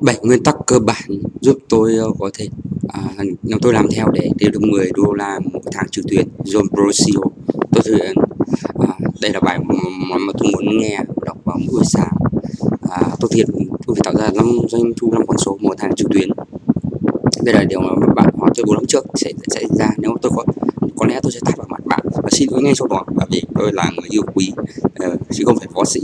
bảy nguyên tắc cơ bản giúp tôi ờ, có thể à, tôi làm theo để tiêu được 10 đô la một tháng trực tuyến John Brosio. Tôi thử ờ, à, đây là bài mà, mà tôi muốn nghe đọc vào mỗi buổi sáng. À, tôi thực hiện tôi phải tạo ra năm doanh thu năm con số một tháng trực tuyến đây là điều mà bạn hỏi tôi bốn năm trước sẽ sẽ ra. Nếu tôi có có lẽ tôi sẽ tắt vào mặt bạn. Và xin lỗi ngay sau đó bởi vì tôi là người yêu quý uh, chứ không phải võ sĩ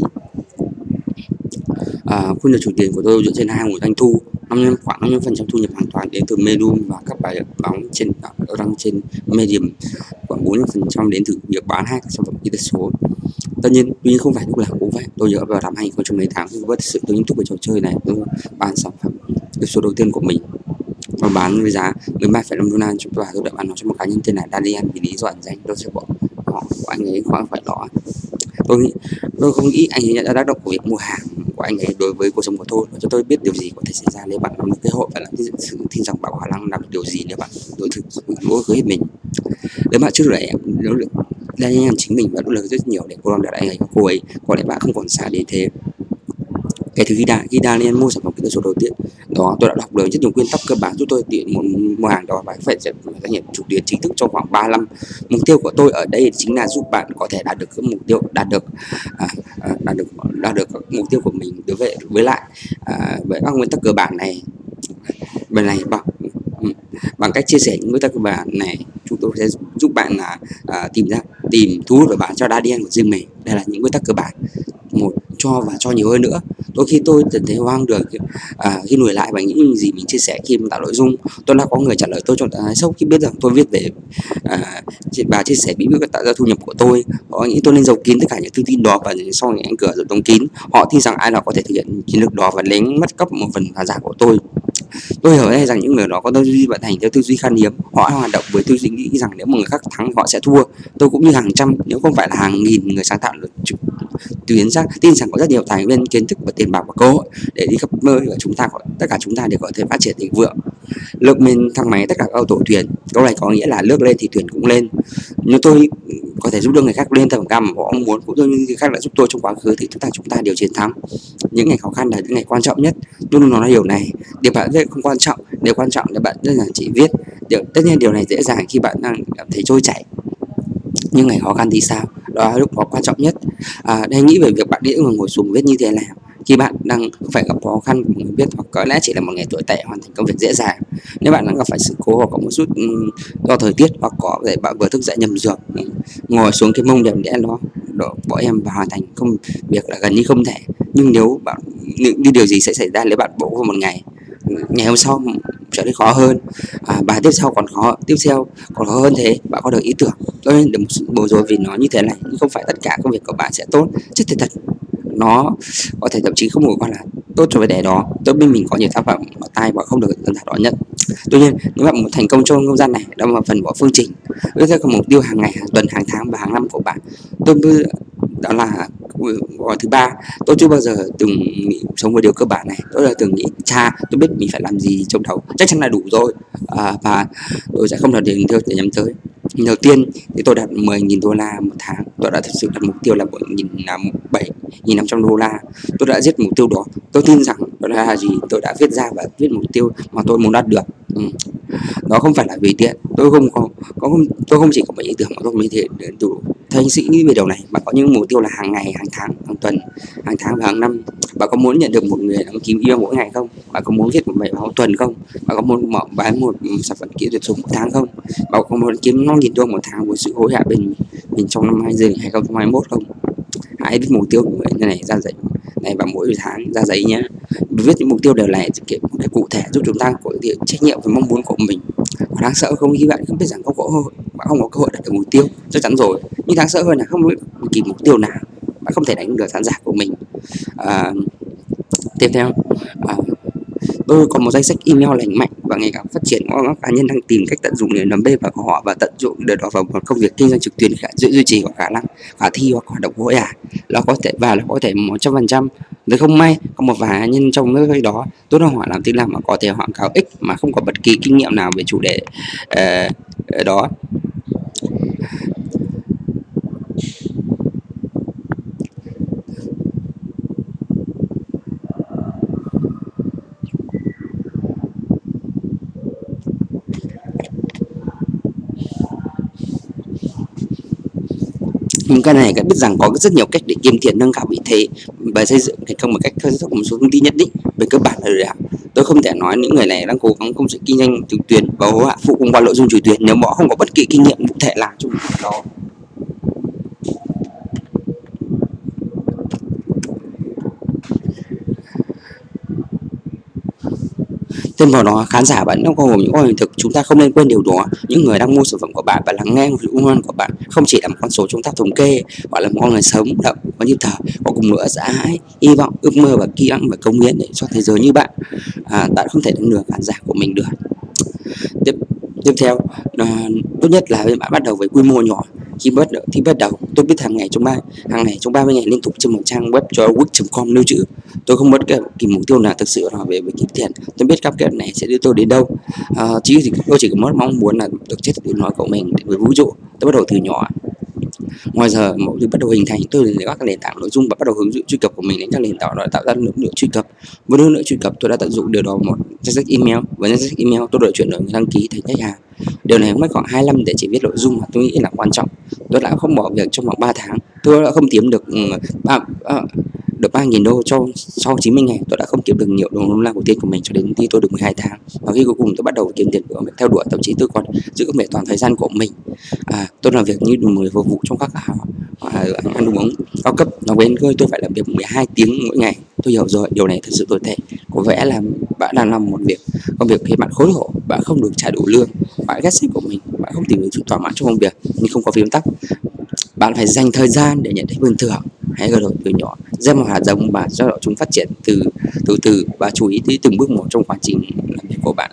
à, khuyên được chủ tiền của tôi dựa trên hai nguồn doanh thu 50 khoảng 50 phần trăm thu nhập hoàn toàn đến từ Medium và các bài báo trên à, đăng trên Medium khoảng 40 phần trăm đến từ việc bán hai sản phẩm kỹ thuật số. Tất nhiên tuy nhiên không phải lúc nào cũng vậy tôi nhớ vào năm 2018 bất sự tôi nghiêm túc về trò chơi này tôi bán sản phẩm kỹ số đầu tiên của mình. Và bán với giá 13,5 đô la chúng tôi đã bán nó cho một cá nhân tên là Daniel vì lý do ẩn danh tôi sẽ bỏ họ của anh ấy khỏi phải đó tôi nghĩ tôi không nghĩ anh ấy nhận ra tác động của việc mua hàng ảnh anh ấy đối với cuộc sống của tôi và cho tôi biết điều gì có thể xảy ra nếu bạn nắm được cơ hội và cái sự tin rằng bạn có khả năng làm được điều gì nếu bạn đối thực đối với mình. Nếu bạn trước đây nỗ lực Daniel chính mình và nỗ lực rất nhiều để cô làm đạt anh ấy của cô ấy có lẽ bạn không còn xa đến thế. Kể từ khi đã khi nên mua sản phẩm kỹ thuật số đầu tiên. Đó tôi đã học được rất nhiều nguyên tắc cơ bản giúp tôi tiện một mua hàng đó và phải doanh nghiệp chủ tiền chính thức trong khoảng 3 năm. Mục tiêu của tôi ở đây chính là giúp bạn có thể đạt được cái mục tiêu đạt được à, À, đạt được đạt được mục tiêu của mình đối với với lại à, với các nguyên tắc cơ bản này. Bên này bằng bằng cách chia sẻ những nguyên tắc cơ bản này chúng tôi sẽ giúp bạn là à, tìm ra tìm thu hút được bạn cho đa điên của riêng mình. Đây là những nguyên tắc cơ bản một cho và cho nhiều hơn nữa đôi khi tôi cảm thấy hoang đường à, khi lùi lại và những gì mình chia sẻ khi tạo nội dung. Tôi đã có người trả lời tôi trong trạng thái sốc khi biết rằng tôi viết để à, bà chia sẻ bí quyết tạo ra thu nhập của tôi. Họ nghĩ tôi nên giấu kín tất cả những thông tin đó và sau những anh cửa rồi đóng kín. Họ tin rằng ai nào có thể thực hiện chiến lược đó và lấy mất cấp một phần khán giả của tôi tôi hiểu đây rằng những người đó có tư duy vận hành theo tư duy khan hiếm, họ hoạt động với tư duy nghĩ rằng nếu một người khác thắng họ sẽ thua. Tôi cũng như hàng trăm, nếu không phải là hàng nghìn người sáng tạo được tuyến ra, tin rằng có rất nhiều tài nguyên, kiến thức và tiền bạc và cơ hội để đi khắp nơi và chúng ta có, tất cả chúng ta đều có thể phát triển thịnh vượng. Lực mình thang máy tất cả các tổ thuyền, câu này có nghĩa là nước lên thì thuyền cũng lên. Nếu tôi có thể giúp đỡ người khác lên tầm cao mà họ mong muốn cũng như người khác đã giúp tôi trong quá khứ thì tất cả chúng ta đều chiến thắng những ngày khó khăn là những ngày quan trọng nhất. Luôn luôn nói điều này. Điều bạn viết không quan trọng điều quan trọng là bạn đơn giản chỉ viết. Điều tất nhiên điều này dễ dàng khi bạn đang cảm thấy trôi chảy. Nhưng ngày khó khăn thì sao? Đó là lúc đó quan trọng nhất. À, đây nghĩ về việc bạn đi ngồi xuống viết như thế nào. Khi bạn đang phải gặp khó khăn của người biết hoặc có lẽ chỉ là một ngày tuổi tệ hoàn thành công việc dễ dàng. Nếu bạn đang gặp phải sự cố hoặc có một chút um, do thời tiết hoặc có thể bạn vừa thức dậy nhầm giường ngồi xuống cái mông đèn đẽ nó đổ bỏ em và hoàn thành công việc là gần như không thể nhưng nếu bạn những điều gì sẽ xảy ra nếu bạn bổ vào một ngày? Ngày hôm sau trở nên khó hơn. À, bài tiếp sau còn khó tiếp theo còn khó hơn thế. Bạn có được ý tưởng. Tôi được một sự bối rối vì nó như thế này. Nhưng không phải tất cả công việc của bạn sẽ tốt. Chắc thật thật. Nó có thể thậm chí không một quan là tốt cho vấn đề đó. Tôi bên mình có nhiều tác phẩm ở tay và không được dân thả đón nhận tuy nhiên nếu bạn muốn thành công trong không gian này đó là phần của phương trình. Với theo mục tiêu hàng ngày hàng tuần hàng tháng và hàng năm của bạn. Tôi đó là gói thứ ba. Tôi chưa bao giờ từng nghĩ sống với điều cơ bản này. Tôi là từng nghĩ cha tôi biết mình phải làm gì trong đầu. Chắc chắn là đủ rồi. À, và tôi sẽ không đạt được tiêu để nhắm tới. Đầu tiên thì tôi đặt 10.000 đô la một tháng. Tôi đã thực sự đặt mục tiêu là 7.500 à, đô la. Tôi đã giết mục tiêu đó. Tôi tin rằng đó là gì? Tôi đã viết ra và viết mục tiêu mà tôi muốn đạt được. Ừ. đó không phải là vì tiện. Tôi không có, có không tôi không chỉ có một ý tưởng mà tôi mới thể đủ theo anh sĩ nghĩ về điều này bạn có những mục tiêu là hàng ngày, hàng tháng, hàng tuần, hàng tháng và hàng năm? Bạn có muốn nhận được một người đăng ký email mỗi ngày không? Bạn có muốn viết một bài báo tuần không? Bạn có muốn mở bán một ừ, sản phẩm kỹ thuật số một tháng không? Bạn có muốn kiếm 5 nghìn đô một tháng với sự hối hả bên mình trong năm 2021 không? Hãy viết mục tiêu của mình như này ra giấy. Này và mỗi tháng ra giấy nhé viết những mục tiêu đều này kiểu một cái cụ thể giúp chúng ta có thể trách nhiệm với mong muốn của mình. Và đáng sợ không? Khi bạn không biết rằng có cơ hội bạn không có cơ hội đạt được mục tiêu chắc chắn rồi. Nhưng đáng sợ hơn là không có bất kỳ mục tiêu nào bạn không thể đánh được khán giả của mình. À, tiếp theo à, tôi có một danh sách email lành mạnh và ngày càng phát triển. Các cá nhân đang tìm cách tận dụng để nắm bê và của họ và tận dụng được đó vào một công việc kinh doanh trực tuyến khả, duy trì hoặc khả năng khả thi hoặc hoạt động hối hả Nó có thể và nó có thể một trăm phần trăm. Nếu không may có một vài nhân trong cái đó tôi đang hỏi làm thế nào mà có thể quảng cáo ích mà không có bất kỳ kinh nghiệm nào về chủ đề uh, đó. Cái này các biết rằng có rất nhiều cách để kiếm tiền nâng cao vị thế và xây dựng thành công một cách theo một số công ty nhất định về cơ bản là lừa đảo. Tôi không thể nói những người này đang cố gắng công sự kinh doanh trực tuyến và hỗ phụ cùng qua nội dung trực tuyến nếu họ không có bất kỳ kinh nghiệm cụ thể làm trong việc đó. Thêm vào đó khán giả bạn không gồm những con thực chúng ta không nên quên điều đó. Những người đang mua sản phẩm của bạn và lắng nghe sự ủng của bạn không chỉ là một con số chúng ta thống kê họ là một con người sống động có nhịp thở có cùng nữa dã hãi hy vọng ước mơ và kỹ năng và công hiến để cho thế giới như bạn. À, bạn không thể đánh lừa khán giả của mình được. Tiếp tiếp theo à, tốt nhất là bạn bắt đầu với quy mô nhỏ khi bắt đầu thì bắt đầu tôi biết hàng ngày trong ba hàng ngày trong 30 ngày liên tục trên một trang web cho wix.com lưu trữ. Tôi không mất cái kỳ mục tiêu nào thực sự là về về kiếm tiền. Tôi biết cam kết này sẽ đưa tôi đến đâu. À, chỉ thì tôi chỉ có mất mong muốn là được chết tiếng nói của mình với vũ trụ. Tôi bắt đầu từ nhỏ ngoài giờ mỗi thứ bắt đầu hình thành. Tôi các nền tảng nội dung và bắt đầu hướng dẫn truy cập của mình đến các nền tảng đó tạo ra lượng lượng truy cập. Với lượng truy cập tôi đã tận dụng điều đó một danh sách email. Và danh sách email tôi đã chuyển đổi người đăng ký thành khách hàng. Điều này mất khoảng 25 để chỉ viết nội dung mà tôi nghĩ là quan trọng. Tôi đã không bỏ việc trong vòng 3 tháng. Tôi đã không kiếm được ừ, ba, à, được 3.000 đô cho sau 90 ngày tôi đã không kiếm được nhiều đồng đô la của tiền của mình cho đến khi tôi được 12 tháng. Và khi cuối cùng tôi bắt đầu kiếm tiền của mình theo đuổi thậm chí tôi còn giữ về toàn thời gian của mình. À, tôi làm việc như một người phục vụ trong các à, ăn uống cao cấp. Nó quên tôi tôi phải làm việc 12 tiếng mỗi ngày. Tôi hiểu rồi điều này thật sự tồi tệ. Có vẻ là bạn đang làm một việc công việc khi bạn khốn khổ. Bạn không được trả đủ lương. Bạn ghét sếp của mình. Bạn không tìm được sự thỏa mãn trong công việc nhưng không có phím tắc. Bạn phải dành thời gian để nhận thấy phần thưởng hãy gật đổi từ nhỏ. Gieo một hạt giống và cho chúng phát triển từ từ từ và chú ý tới từng bước một trong quá trình làm việc của bạn.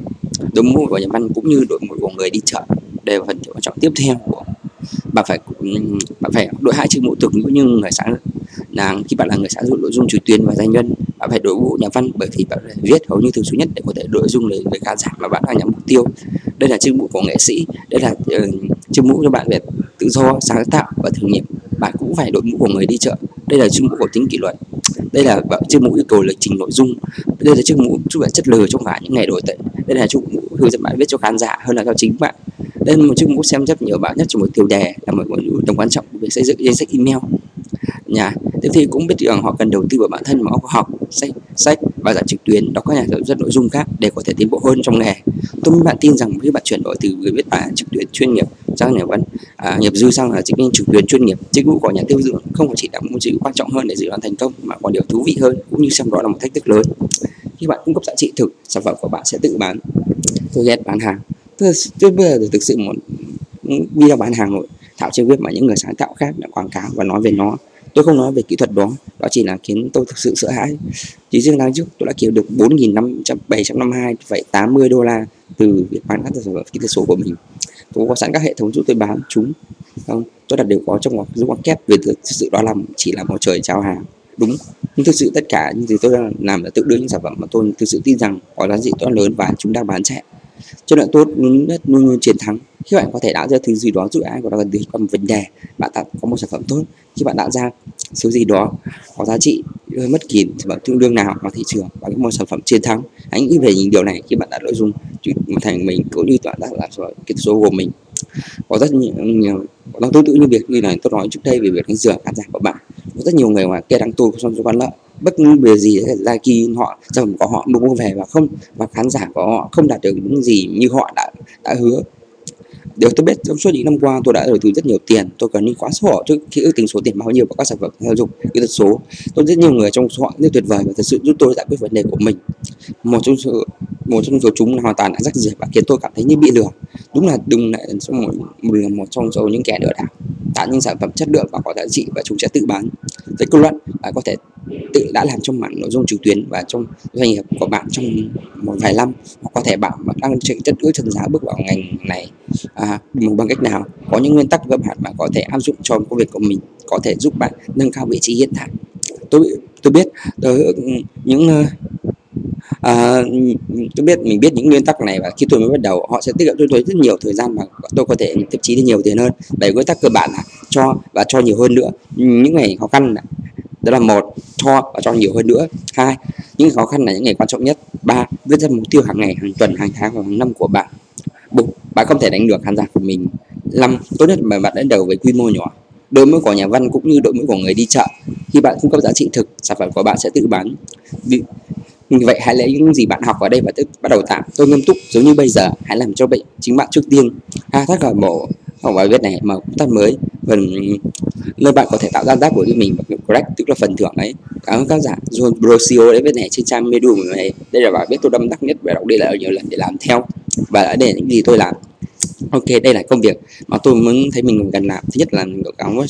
Đội ngũ của nhà văn cũng như đội ngũ của người đi chợ đều là phần quan trọng tiếp theo của bạn phải bạn phải đội hai chữ mẫu thực ngữ như người sáng là khi bạn là người sáng dụng nội dung trực tuyến và doanh nhân bạn phải đội ngũ nhà văn bởi vì bạn phải viết hầu như thường xuyên nhất để có thể nội dung đến với khán giả mà bạn đang nhắm mục tiêu. Đây là chương mũ của nghệ sĩ đây là uh, chức vụ cho bạn về tự do sáng tạo và thử nghiệm. Bạn cũng phải đội mũ của người đi chợ đây là chương mũ của tính kỷ luật. Đây là chương mũ yêu cầu lịch trình nội dung. Đây là chương mũ chúc bạn chất lừa trong cả những ngày đổi tệ đây là chương mũ hướng dẫn bạn viết cho khán giả hơn là cho chính bạn. Đây là một chương mũ xem rất nhiều bạn, nhất trong một tiêu đề là một tầm quan trọng về xây dựng danh sách email. Nhà, tiếp thì cũng biết rằng họ cần đầu tư vào bản thân mà họ học, sách sách và giảng trực tuyến đó có nhà sản xuất nội dung khác để có thể tiến bộ hơn trong nghề. Tôi bạn tin rằng khi bạn chuyển đổi từ người viết bài trực tuyến chuyên nghiệp sang nhà văn à, nghiệp dư sang là chính viên chủ quyền chuyên nghiệp chức vụ của nhà tiêu dưỡng không chỉ là một chữ quan trọng hơn để dự đoán thành công mà còn điều thú vị hơn cũng như xem đó là một thách thức lớn. Khi bạn cung cấp giá trị thực sản phẩm của bạn sẽ tự bán. Tôi ghét bán hàng. Tôi, tôi bây giờ thực sự một video bán hàng nội thảo trên web mà những người sáng tạo khác đã quảng cáo và nói về nó. Tôi không nói về kỹ thuật đó đó chỉ là khiến tôi thực sự sợ hãi. Chỉ riêng tháng trước tôi đã kiếm được 4.752,80 đô la từ việc bán các sản phẩm kỹ thuật số của mình tôi có sẵn các hệ thống giúp tôi bán chúng. Không tôi đặt đều có trong ngoặc giúp ngoặc kép về thực sự đó là chỉ là một trời chào hàng. Đúng. Nhưng thực sự tất cả những gì tôi đang làm là tự đưa những sản phẩm mà tôi thực sự tin rằng có giá trị to lớn và chúng đang bán chạy chất lượng tốt luôn luôn luôn chiến thắng. Khi bạn có thể tạo ra thứ gì đó giúp ai có cần tìm một vấn đề, bạn tạo có một sản phẩm tốt. Khi bạn tạo ra số gì đó có giá trị mất kỳ sản tương đương nào vào thị trường và một sản phẩm chiến thắng. Anh nghĩ về những điều này khi bạn đã nội dung thành mình cũng như bạn đã làm cái số của mình. Có rất nhiều, nhiều nó tương tự như việc như này tôi nói trước đây về việc đánh rửa khán giả của bạn. Có rất nhiều người mà kê đăng tôi trong quan lợi bất cứ việc gì ra khi họ sản phẩm của họ mua về và không và khán giả của họ không đạt được những gì như họ đã đã hứa. Điều tôi biết trong suốt những năm qua tôi đã đầu tư rất nhiều tiền, tôi cần đi quá số trước khi ước tính số tiền bao nhiêu vào các sản phẩm giáo dục kỹ thuật số. Tôi rất nhiều người trong số họ rất tuyệt vời và thật sự giúp tôi giải quyết vấn đề của mình. Một trong số một trong số chúng hoàn toàn đã rắc rưởi và khiến tôi cảm thấy như bị lừa. Đúng là đừng lại trong một, một là một trong số những kẻ lừa đảo tạo những sản phẩm chất lượng và có giá trị và chúng sẽ tự bán. Với kết luận là có thể tự đã làm trong mảng nội dung trực tuyến và trong doanh nghiệp của bạn trong một vài năm hoặc có thể bạn đang chất ước chân giá bước vào ngành này. À, bằng cách nào? Có những nguyên tắc cơ bản mà có thể áp dụng cho công việc của mình có thể giúp bạn nâng cao vị trí hiện tại. Tôi tôi biết tôi, những à, tôi biết mình biết những nguyên tắc này và khi tôi mới bắt đầu họ sẽ tiết kiệm cho tôi rất nhiều thời gian mà tôi có thể tiếp trí được nhiều tiền hơn. Bảy nguyên tắc cơ bản là cho và cho nhiều hơn nữa. Những ngày khó khăn đó là một, cho và cho nhiều hơn nữa. Hai, những khó khăn là những ngày quan trọng nhất. Ba, viết ra mục tiêu hàng ngày, hàng tuần, hàng tháng và hàng năm của bạn. Bốn, bạn không thể đánh được khán giả của mình. Năm, tốt nhất mà bạn đã đầu với quy mô nhỏ. Đội ngũ của nhà văn cũng như đội ngũ của người đi chợ. Khi bạn cung cấp giá trị thực, sản phẩm của bạn sẽ tự bán. Vì, vậy hãy lấy những gì bạn học ở đây và tự bắt đầu tạm tôi nghiêm túc, giống như bây giờ, hãy làm cho bệnh chính bạn trước tiên. Ha thác cả mổ. Học bài viết này mà cũng tắt mới phần nơi bạn có thể tạo ra tác của riêng mình bằng crack tức là phần thưởng ấy. Cảm ơn các giả John Brosio đấy viết này trên trang Medium này. Đây là bài viết tôi đâm đắc nhất và đọc đi lại nhiều lần để làm theo. Và để những gì tôi làm ok đây là công việc mà tôi muốn thấy mình cần làm. Thứ nhất là mình quảng cáo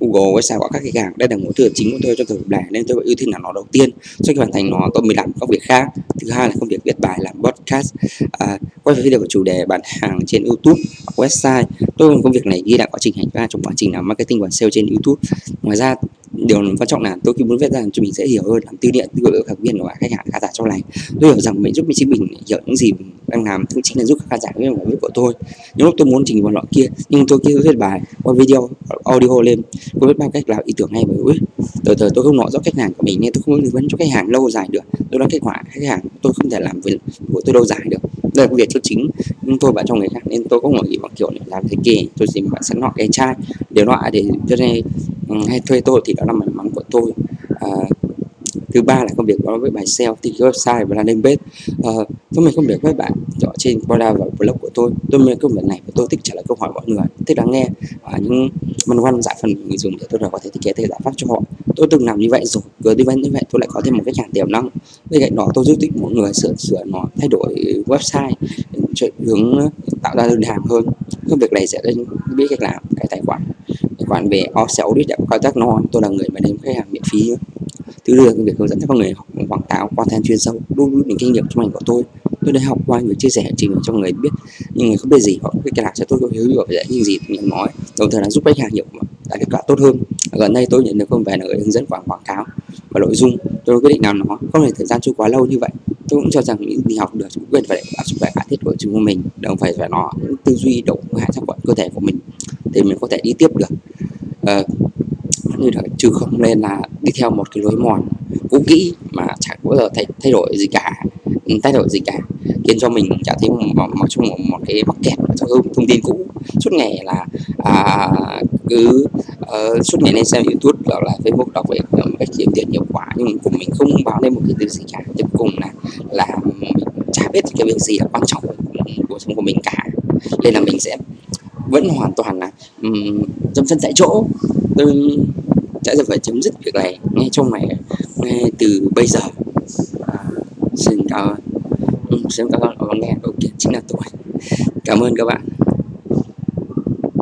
Google website của các cái hàng đây là mối tiêu chính của tôi trong thời điểm này nên tôi ưu tiên là nó đầu tiên. Sau khi hoàn thành nó tôi mới làm các việc khác. Thứ hai là công việc viết bài làm podcast à, quay video của chủ đề bán hàng trên YouTube website. Tôi làm công việc này ghi lại quá trình hành ra trong quá trình làm marketing và sale trên YouTube. Ngoài ra điều quan trọng là tôi khi muốn viết ra cho mình sẽ hiểu hơn, làm tư điện tư liệu học viên của khách hàng, khán giả trong này. Tôi hiểu rằng mình giúp mình chính mình hiểu những gì mình đang làm, cũng chính là giúp khán giả với bài viết của tôi. Những lúc tôi muốn trình vào loại kia, nhưng tôi kia viết bài, qua video, audio lên, tôi biết bao cách làm ý tưởng hay bởi ui, từ từ, tôi không nói rõ khách hàng của mình nên tôi không tư vấn cho khách hàng lâu dài được. Tôi nói kết quả, khách hàng tôi không thể làm việc của tôi lâu dài được đây là công việc cho chính nhưng tôi bạn cho người khác. Nên tôi có ngồi nghĩ bằng kiểu này làm thế kì tôi tìm bạn sẵn họ cái chai điều loại để cho nên hay thuê tôi thì đó là may mắn của tôi. À, thứ ba là công việc đó với bài SEO thì website và landing page à, ờ, tôi mình công việc với bạn dựa trên Quora và blog của tôi. Tôi mình công việc này và tôi thích trả lời câu hỏi mọi người. Thích lắng nghe à, những băn khoăn giải phần người dùng để tôi có thể thiết kế thêm giải pháp cho họ. Tôi từng làm như vậy rồi cứ đi vấn như vậy tôi lại có thêm một cái hàng tiềm năng. Bên cạnh đó tôi giúp thích mọi người sửa sửa nó thay đổi website hướng tạo ra đơn hàng hơn. Công việc này sẽ biết cách làm cái tài khoản. Tài khoản về SEO đi đã có tác nó. Tôi là người mà đến khách hàng miễn phí thứ đưa việc hướng dẫn cho con người học quảng cáo content chuyên sâu luôn với những kinh nghiệm trong ngành của tôi. Tôi đã học qua việc chia sẻ trình cho người biết, nhưng người không biết gì, họ biết cái làm cho tôi có hiểu hiểu về những gì mình nói. Đồng thời là giúp khách hàng hiểu đạt kết quả tốt hơn. Gần đây tôi nhận được công về là người hướng dẫn quảng quảng cáo và nội dung. Tôi quyết định làm nó, không thể thời gian trôi quá lâu như vậy. Tôi cũng cho rằng những gì học được cũng cần phải áp dụng vào cải thiết của chúng mình đồng phải phải nó tư duy động hạ trong cơ thể của mình, thì mình có thể đi tiếp được. Ờ, như là chứ không nên là đi theo một cái lối mòn cũ kỹ mà chẳng bao giờ thay, thay đổi gì cả. Ừ, thay đổi gì cả. Khiến cho mình cảm thấy một, một, một, một cái mắc kẹt trong thông tin cũ. Suốt ngày là à, cứ uh, suốt ngày lên xem youtube hoặc là facebook đọc về cách kiếm tiền hiệu quả nhưng của mình không báo lên một cái thứ gì cả. Cuối cùng là là mình chả biết cái việc gì là quan trọng của sống của mình cả. Nên là mình sẽ vẫn hoàn toàn là um, dâm thân tại chỗ. Tôi sẽ phải chấm dứt việc này ngay trong này ngay từ bây giờ. À, xin cảm ơn. Ừ, xin cảm ơn. Nghe ok chính là tôi. Cảm ơn các bạn.